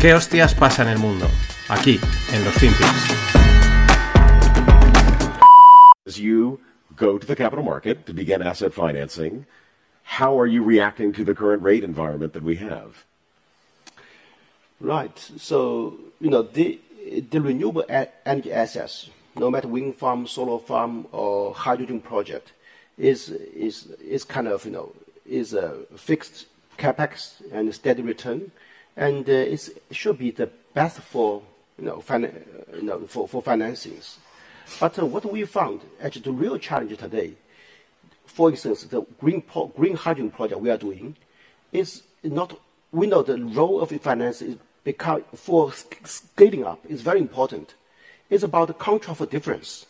¿Qué hostias pasa en el mundo? Aquí, en los FinPix. As you go to the capital market to begin asset financing, how are you reacting to the current rate environment that we have? Right. So, you know, the, the renewable energy assets, no matter wind farm, solar farm, or hydrogen project, is, is, is kind of, you know, is a fixed capex and steady return. And uh, it should be the best for, you know, fin- you know for, for financings. But uh, what we found, actually, the real challenge today, for instance, the green, green hydrogen project we are doing is not, we know the role of finance is become, for scaling up is very important. It's about the contract for difference.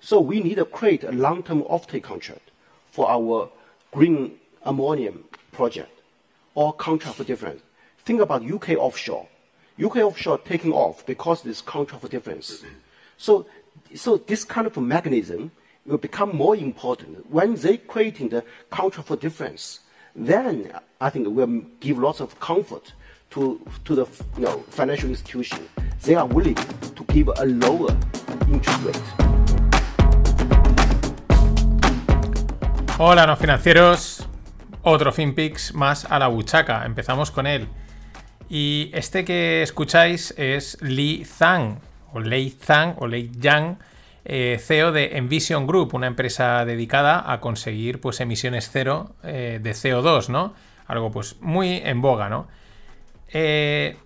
So we need to create a long-term offtake contract for our green ammonium project or contract for difference. Think about UK offshore. UK offshore taking off because this contract for difference. So, so this kind of mechanism will become more important when they creating the contract for difference. Then I think it will give lots of comfort to, to the you know, financial institution. They are willing to give a lower interest rate. Hola, no financieros. Otro FinPix más a la buchaca. Empezamos con él. Y este que escucháis es Li Zhang, o Lei Zhang, o Lei Yang, eh, CEO de Envision Group, una empresa dedicada a conseguir pues, emisiones cero eh, de CO2, ¿no? Algo pues muy en boga, ¿no? Eh,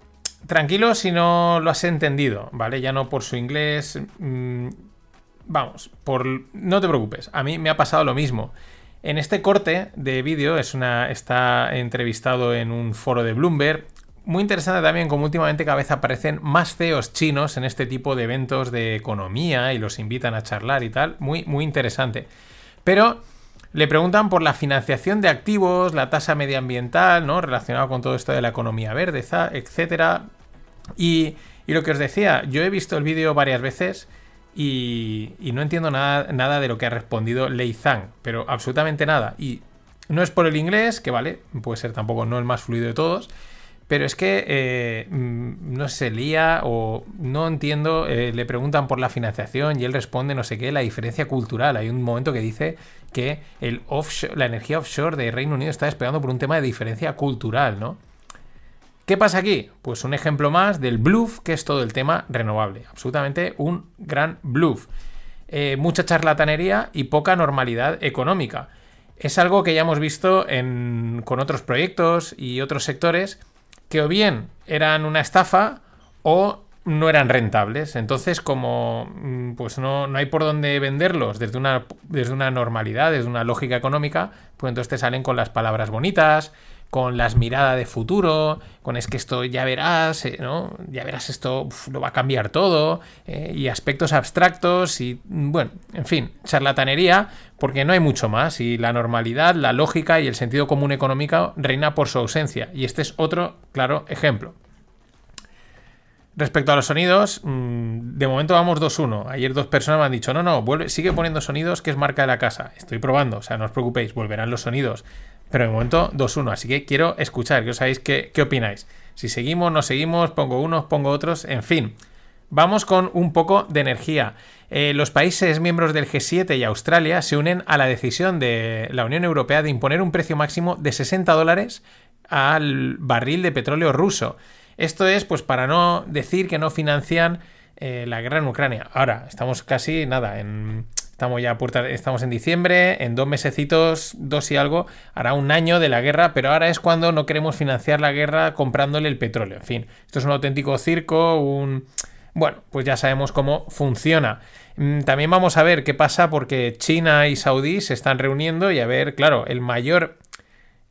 tranquilo si no lo has entendido, ¿vale? Ya no por su inglés. mm, vamos, por. No te preocupes. A mí me ha pasado lo mismo. En este corte de vídeo es está entrevistado en un foro de Bloomberg. Muy interesante también como últimamente cada vez aparecen más CEOs chinos en este tipo de eventos de economía y los invitan a charlar y tal. Muy, muy interesante. Pero le preguntan por la financiación de activos, la tasa medioambiental, ¿no? Relacionado con todo esto de la economía verde, etcétera. Y, y lo que os decía, yo he visto el vídeo varias veces y, y no entiendo nada, nada de lo que ha respondido Lei Zhang, pero absolutamente nada. Y no es por el inglés, que vale, puede ser tampoco no el más fluido de todos, pero es que eh, mm, no se lía o no entiendo, eh, le preguntan por la financiación y él responde no sé qué, la diferencia cultural. Hay un momento que dice que el offshore, la energía offshore de Reino Unido está despegando por un tema de diferencia cultural, ¿no? ¿Qué pasa aquí? Pues un ejemplo más del bluff que es todo el tema renovable. Absolutamente un gran bluff. Eh, mucha charlatanería y poca normalidad económica. Es algo que ya hemos visto en- con otros proyectos y otros sectores que o bien eran una estafa o no eran rentables. Entonces, como mm, pues no, no hay por dónde venderlos desde una, desde una normalidad, desde una lógica económica, pues entonces te salen con las palabras bonitas, con las miradas de futuro, con es que esto ya verás, eh, ¿no? Ya verás esto lo va a cambiar todo, eh, y aspectos abstractos y, mm, bueno, en fin, charlatanería, porque no hay mucho más, y la normalidad, la lógica y el sentido común económico reina por su ausencia, y este es otro claro ejemplo. Respecto a los sonidos, mm, de momento vamos 2-1. Ayer dos personas me han dicho, no, no, sigue poniendo sonidos que es marca de la casa. Estoy probando, o sea, no os preocupéis, volverán los sonidos. Pero de momento 2-1, así que quiero escuchar, que os sabéis qué, qué opináis. Si seguimos, no seguimos, pongo unos, pongo otros, en fin. Vamos con un poco de energía. Eh, los países miembros del G7 y Australia se unen a la decisión de la Unión Europea de imponer un precio máximo de 60 dólares al barril de petróleo ruso. Esto es, pues, para no decir que no financian eh, la guerra en Ucrania. Ahora, estamos casi, nada, en, estamos ya a puerta, estamos en diciembre, en dos mesecitos, dos y algo, hará un año de la guerra, pero ahora es cuando no queremos financiar la guerra comprándole el petróleo. En fin, esto es un auténtico circo, un... Bueno, pues ya sabemos cómo funciona. Mm, También vamos a ver qué pasa porque China y Saudí se están reuniendo y a ver, claro, el mayor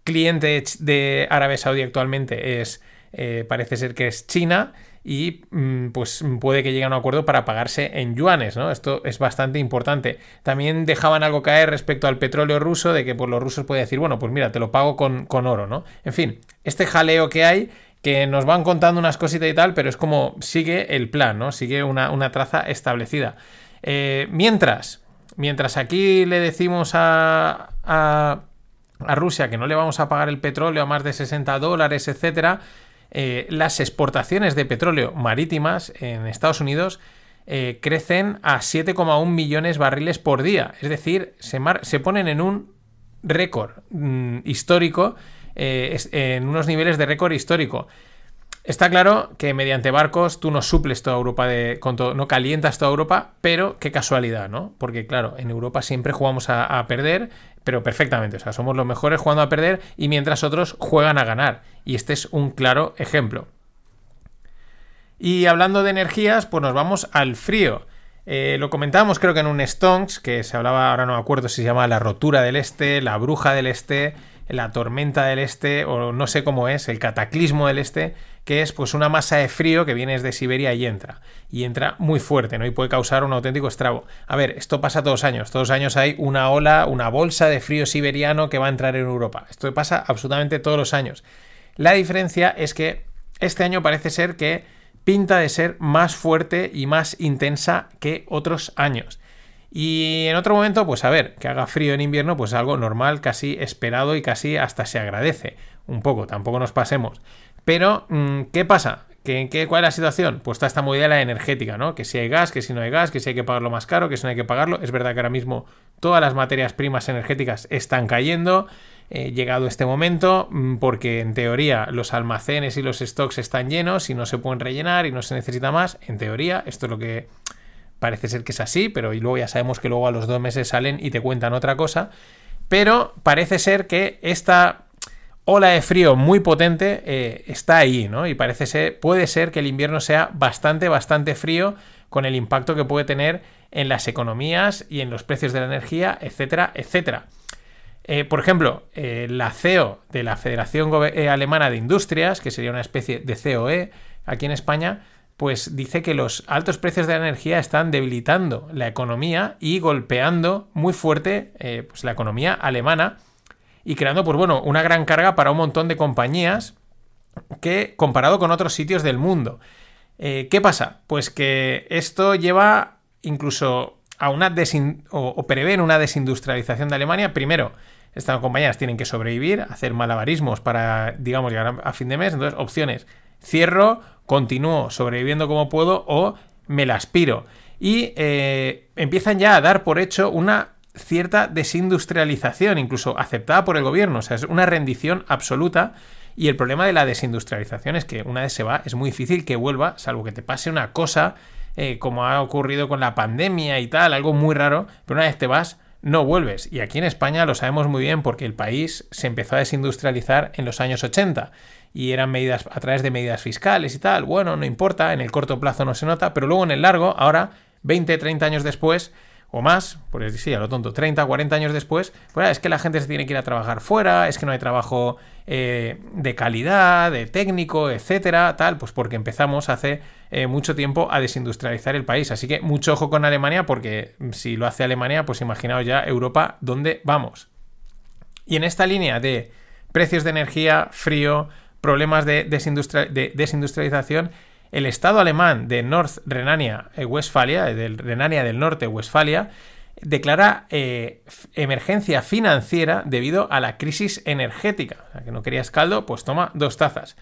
cliente de Arabia Saudí actualmente es, eh, parece ser que es China y mm, pues puede que llegue a un acuerdo para pagarse en yuanes, ¿no? Esto es bastante importante. También dejaban algo caer respecto al petróleo ruso, de que pues, los rusos pueden decir, bueno, pues mira, te lo pago con, con oro, ¿no? En fin, este jaleo que hay, que nos van contando unas cositas y tal, pero es como sigue el plan, ¿no? Sigue una, una traza establecida. Eh, mientras, mientras aquí le decimos a, a, a Rusia que no le vamos a pagar el petróleo a más de 60 dólares, etcétera, eh, las exportaciones de petróleo marítimas en Estados Unidos eh, crecen a 7,1 millones barriles por día. Es decir, se, se ponen en un récord mm, histórico, eh, en unos niveles de récord histórico. Está claro que mediante barcos tú no suples toda Europa de. no calientas toda Europa, pero qué casualidad, ¿no? Porque, claro, en Europa siempre jugamos a, perder, pero perfectamente. O sea, somos los mejores jugando a perder y mientras otros juegan a ganar. Y este es un claro ejemplo. Y hablando de energías, pues nos vamos al frío. Eh, lo comentábamos creo que en un Stonks, que se hablaba, ahora no me acuerdo si se llama la rotura del este, la bruja del este, la tormenta del este, o no sé cómo es, el cataclismo del este, que es pues una masa de frío que viene desde Siberia y entra. Y entra muy fuerte, ¿no? Y puede causar un auténtico estrago. A ver, esto pasa todos los años. Todos los años hay una ola, una bolsa de frío siberiano que va a entrar en Europa. Esto pasa absolutamente todos los años. La diferencia es que este año parece ser que pinta de ser más fuerte y más intensa que otros años. Y en otro momento, pues a ver, que haga frío en invierno, pues algo normal, casi esperado y casi hasta se agradece. Un poco, tampoco nos pasemos. Pero, mm, ¿qué pasa? ¿Qué, ¿Cuál es la situación? Pues está esta movida la energética, ¿no? Que si hay gas, que si no hay gas, que si hay que pagarlo más caro, que si no hay que pagarlo. Es verdad que ahora mismo todas las materias primas energéticas están cayendo. Eh, llegado este momento, mm, porque en teoría los almacenes y los stocks están llenos y no se pueden rellenar y no se necesita más. En teoría, esto es lo que parece ser que es así, pero y luego ya sabemos que luego a los dos meses salen y te cuentan otra cosa. Pero parece ser que esta ola de frío muy potente eh, está ahí, ¿no? Y parece ser, puede ser que el invierno sea bastante, bastante frío con el impacto que puede tener en las economías y en los precios de la energía, etcétera, etcétera. Eh, por ejemplo, eh, la CEO de la Federación Alemana de Industrias, que sería una especie de COE aquí en España, pues dice que los altos precios de la energía están debilitando la economía y golpeando muy fuerte pues la economía alemana y creando, pues bueno, una gran carga para un montón de compañías que comparado con otros sitios del mundo. Eh, ¿Qué pasa? Pues que esto lleva incluso a una o, prevé una desindustrialización de Alemania. Primero, estas compañías tienen que sobrevivir, hacer malabarismos para, digamos, llegar a fin de mes. Entonces, opciones. Cierro, continúo sobreviviendo como puedo o me la aspiro. Y eh, empiezan ya a dar por hecho una cierta desindustrialización, incluso aceptada por el gobierno. O sea, es una rendición absoluta. Y el problema de la desindustrialización es que una vez se va, es muy difícil que vuelva, salvo que te pase una cosa eh, como ha ocurrido con la pandemia y tal, algo muy raro, pero una vez te vas, no vuelves. Y aquí en España lo sabemos muy bien porque el país se empezó a desindustrializar en los años 80 y eran medidas a través de medidas fiscales y tal. Bueno, no importa, en el corto plazo no se nota, pero luego en el largo, ahora, 20, 30 años después, o más, pues sí, a lo tonto, 30, 40 años después, pues es que la gente se tiene que ir a trabajar fuera, es que no hay trabajo eh, de calidad, de técnico, etcétera, tal, pues porque empezamos hace eh, mucho tiempo a desindustrializar el país. Así que mucho ojo con Alemania, porque si lo hace Alemania, pues imaginaos ya Europa, ¿dónde vamos? Y en esta línea de precios de energía, frío, problemas de, de desindustrialización, el Estado alemán de North Renania-Westfalia, del Renania del Norte-Westfalia, declara eh, emergencia financiera debido a la crisis energética. O sea, que no querías caldo, pues toma dos tazas.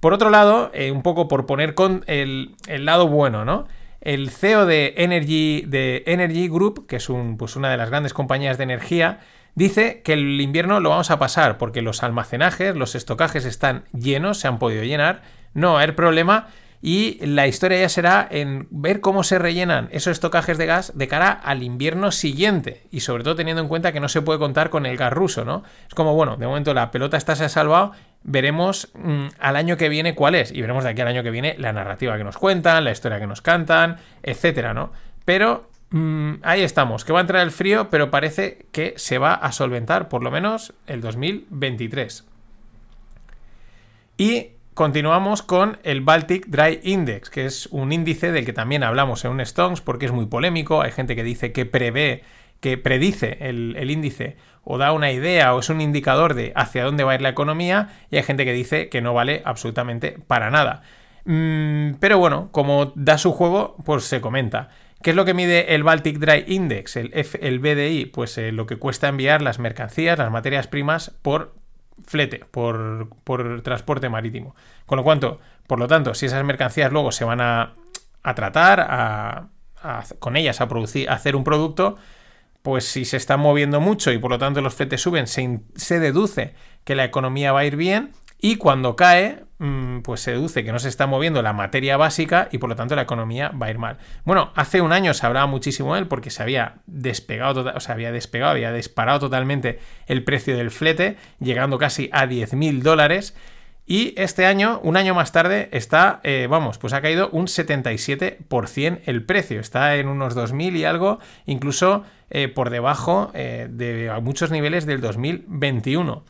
Por otro lado, eh, un poco por poner con el, lado bueno, ¿no? El CEO de Energy, de Energy Group, que es pues una de las grandes compañías de energía, dice que el invierno lo vamos a pasar porque los almacenajes, los estocajes están llenos, se han podido llenar, no va a haber problema y la historia ya será en ver cómo se rellenan esos estocajes de gas de cara al invierno siguiente. Y sobre todo teniendo en cuenta que no se puede contar con el gas ruso, ¿no? Es como, bueno, de momento la pelota está se ha salvado. Veremos mm, al año que viene cuál es. Y veremos de aquí al año que viene la narrativa que nos cuentan, la historia que nos cantan, etcétera, ¿no? Pero mm, ahí estamos, que va a entrar el frío, pero parece que se va a solventar por lo menos el 2023. Y Continuamos con el Baltic Dry Index, que es un índice del que también hablamos en un Stones porque es muy polémico. Hay gente que dice que prevé, que predice el, índice o da una idea o es un indicador de hacia dónde va a ir la economía y hay gente que dice que no vale absolutamente para nada. Mm, pero bueno, como da su juego, pues se comenta. ¿Qué es lo que mide el Baltic Dry Index, el, el BDI? Pues eh, lo que cuesta enviar las mercancías, las materias primas por flete, por, transporte marítimo. Con lo cuanto, por lo tanto, si esas mercancías luego se van a, tratar, con ellas a producir, a hacer un producto, pues si se están moviendo mucho y por lo tanto los fletes suben, se, deduce que la economía va a ir bien y cuando cae, pues se deduce que no se está moviendo la materia básica y por lo tanto la economía va a ir mal. Bueno, hace un año se hablaba muchísimo de él porque se había despegado, o sea, había despegado, había disparado totalmente el precio del flete, llegando casi a 10.000 dólares. Y este año, un año más tarde, está, eh, vamos, pues ha caído un 77% el precio. Está en unos 2.000 y algo, incluso eh, por debajo eh, de muchos niveles del 2021.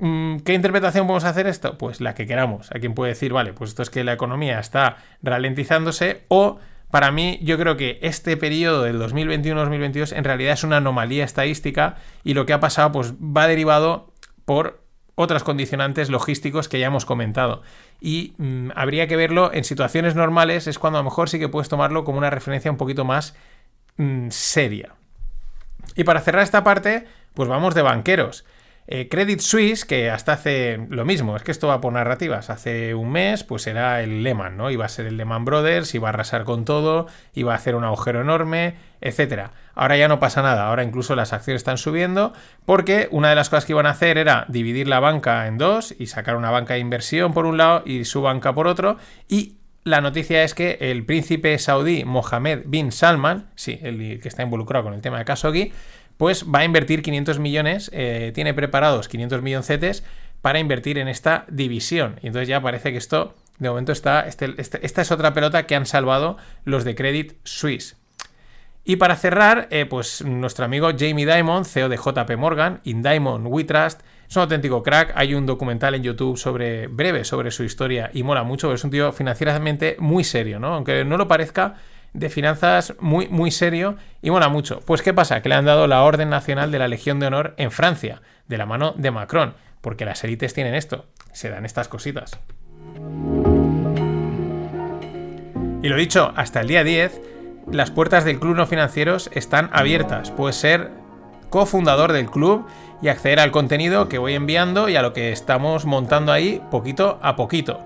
Mm, ¿Qué interpretación podemos hacer esto? Pues la que queramos. A quien puede decir, vale, pues esto es que la economía está ralentizándose o para mí, yo creo que este periodo del 2021-2022 en realidad es una anomalía estadística y lo que ha pasado pues va derivado por otras condicionantes logísticos que ya hemos comentado. Y mm, habría que verlo en situaciones normales, es cuando a lo mejor sí que puedes tomarlo como una referencia un poquito más mm, seria. Y para cerrar esta parte, pues vamos de banqueros. Eh, Credit Suisse, que hasta hace lo mismo, es que esto va por narrativas. Hace un mes, pues era el Lehman, ¿no? Iba a ser el Lehman Brothers, iba a arrasar con todo, iba a hacer un agujero enorme, etcétera. Ahora ya no pasa nada, ahora incluso las acciones están subiendo, porque una de las cosas que iban a hacer era dividir la banca en dos y sacar una banca de inversión por un lado y su banca por otro, y la noticia es que el príncipe saudí Mohammed bin Salman, sí, el que está involucrado con el tema de Khashoggi, pues va a invertir 500 millones, eh, tiene preparados 500 milloncetes para invertir en esta división. Y entonces ya parece que esto, de momento, está. Este, este, esta es otra pelota que han salvado los de Credit Suisse. Y para cerrar, eh, pues nuestro amigo Jamie Dimon, CEO de JP Morgan, In Diamond We Trust, es un auténtico crack. Hay un documental en YouTube sobre breve sobre su historia y mola mucho, es un tío financieramente muy serio, ¿no? Aunque no lo parezca, de finanzas muy, muy serio y mola mucho. Pues ¿qué pasa? Que le han dado la Orden Nacional de la Legión de Honor en Francia, de la mano de Macron, porque las élites tienen esto, se dan estas cositas. Y lo dicho, hasta el día 10, las puertas del Club No Financieros están abiertas. Puedes ser cofundador del club y acceder al contenido que voy enviando y a lo que estamos montando ahí poquito a poquito.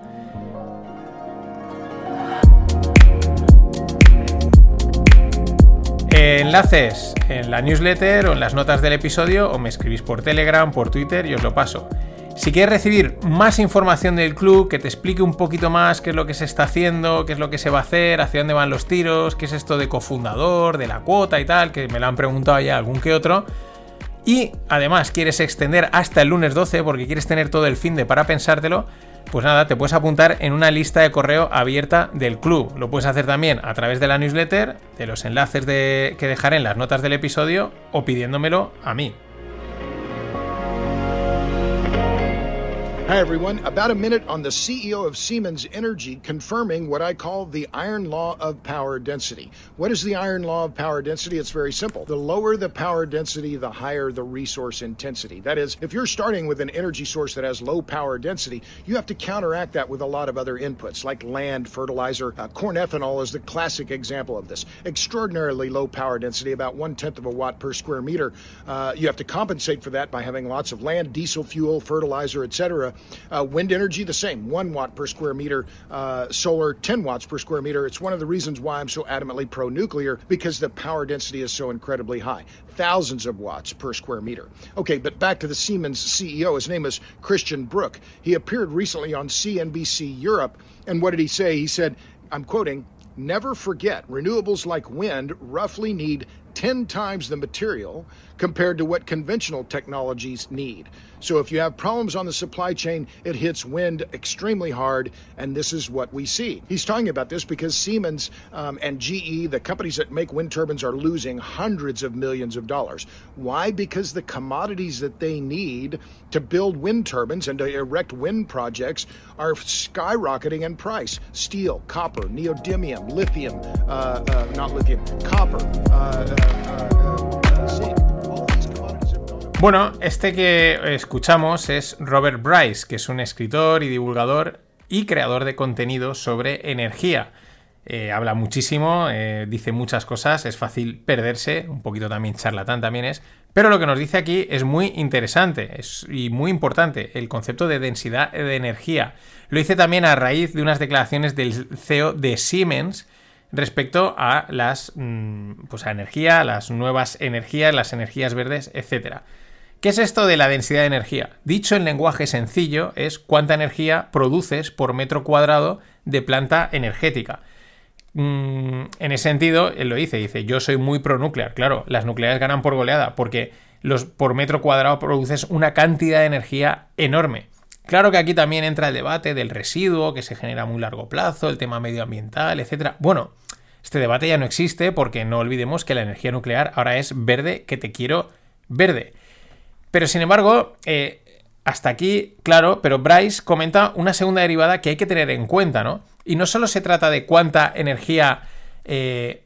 Enlaces en la newsletter o en las notas del episodio o me escribís por Telegram, por Twitter y os lo paso. Si quieres recibir más información del club, que te explique un poquito más qué es lo que se está haciendo, qué es lo que se va a hacer, hacia dónde van los tiros, qué es esto de cofundador, de la cuota y tal, que me lo han preguntado ya algún que otro, y además quieres extender hasta el lunes 12 porque quieres tener todo el fin de para pensártelo, pues nada, te puedes apuntar en una lista de correo abierta del club. Lo puedes hacer también a través de la newsletter, de los enlaces de, que dejaré en las notas del episodio o pidiéndomelo a mí. Hi, everyone. About a minute on the CEO of Siemens Energy confirming what I call the iron law of power density. What is the iron law of power density? It's very simple. The lower the power density, the higher the resource intensity. That is, if you're starting with an energy source that has low power density, you have to counteract that with a lot of other inputs like land, fertilizer. Uh, corn ethanol is the classic example of this. Extraordinarily low power density, about one tenth of a watt per square meter. Uh, you have to compensate for that by having lots of land, diesel fuel, fertilizer, etc. Uh, wind energy, the same, one watt per square meter. Uh, solar, 10 watts per square meter. It's one of the reasons why I'm so adamantly pro nuclear because the power density is so incredibly high. Thousands of watts per square meter. Okay, but back to the Siemens CEO. His name is Christian Brook. He appeared recently on CNBC Europe. And what did he say? He said, I'm quoting, Never forget, renewables like wind roughly need 10 times the material compared to what conventional technologies need. So if you have problems on the supply chain, it hits wind extremely hard, and this is what we see. He's talking about this because Siemens um, and GE, the companies that make wind turbines, are losing hundreds of millions of dollars. Why? Because the commodities that they need to build wind turbines and to erect wind projects are skyrocketing in price. Steel, copper, neodymium, lithium, uh, uh, not lithium, copper, uh, Bueno, este que escuchamos es Robert Bryce, que es un escritor y divulgador y creador de contenido sobre energía. Eh, habla muchísimo, eh, dice muchas cosas, es fácil perderse, un poquito también charlatán también es, Pero lo que nos dice aquí es muy interesante y muy importante, el concepto de densidad de energía. Lo hice también a raíz de unas declaraciones del CEO de Siemens respecto a las mm, pues a energía, las nuevas energías, las energías verdes, etc. ¿Qué es esto de la densidad de energía? Dicho en lenguaje sencillo, es cuánta energía produces por metro cuadrado de planta energética. Mm, en ese sentido, él lo dice, dice, yo soy muy pro nuclear. Claro, las nucleares ganan por goleada porque los, por metro cuadrado produces una cantidad de energía enorme. Claro que aquí también entra el debate del residuo que se genera a muy largo plazo, el tema medioambiental, etc. Bueno, este debate ya no existe porque no olvidemos que la energía nuclear ahora es verde, que te quiero verde. Pero sin embargo, eh, hasta aquí, claro, pero Bryce comenta una segunda derivada que hay que tener en cuenta, ¿no? Y no solo se trata de cuánta energía eh,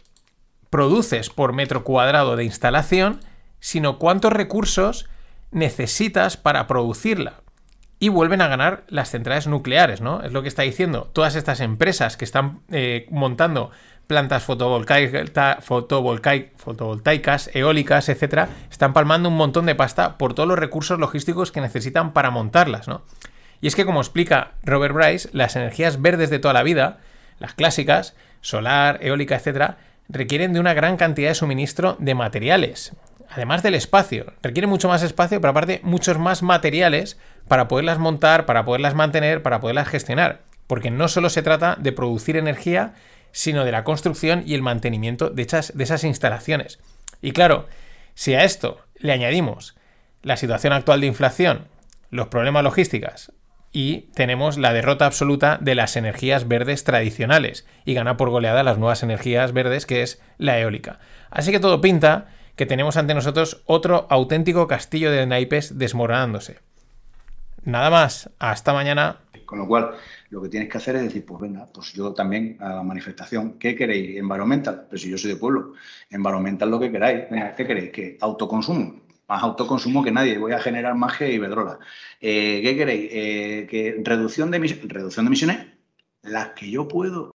produces por metro cuadrado de instalación, sino cuántos recursos necesitas para producirla. Y vuelven a ganar las centrales nucleares, ¿no? Es lo que está diciendo. Todas estas empresas que están eh, montando plantas fotovoltaicas, eólicas, etcétera, están palmando un montón de pasta por todos los recursos logísticos que necesitan para montarlas, ¿no? Y es que, como explica Robert Bryce, las energías verdes de toda la vida, las clásicas, solar, eólica, etc., requieren de una gran cantidad de suministro de materiales. Además del espacio, requieren mucho más espacio, pero aparte muchos más materiales para poderlas montar, para poderlas mantener, para poderlas gestionar. Porque no solo se trata de producir energía, sino de la construcción y el mantenimiento de, esas instalaciones. Y claro, si a esto le añadimos la situación actual de inflación, los problemas logísticos, y tenemos la derrota absoluta de las energías verdes tradicionales y gana por goleada las nuevas energías verdes que es la eólica. Así que todo pinta que tenemos ante nosotros otro auténtico castillo de naipes desmoronándose. Nada más, hasta mañana. Con lo cual, lo que tienes que hacer es decir, pues venga, pues yo también a la manifestación, ¿qué queréis? Environmental, pero si yo soy de pueblo, environmental lo que queráis, ¿qué queréis? ¿Que autoconsumo? más autoconsumo que nadie, voy a generar más que Iberdrola. Eh, ¿Qué queréis? Eh, que reducción de, reducción de emisiones, las que yo puedo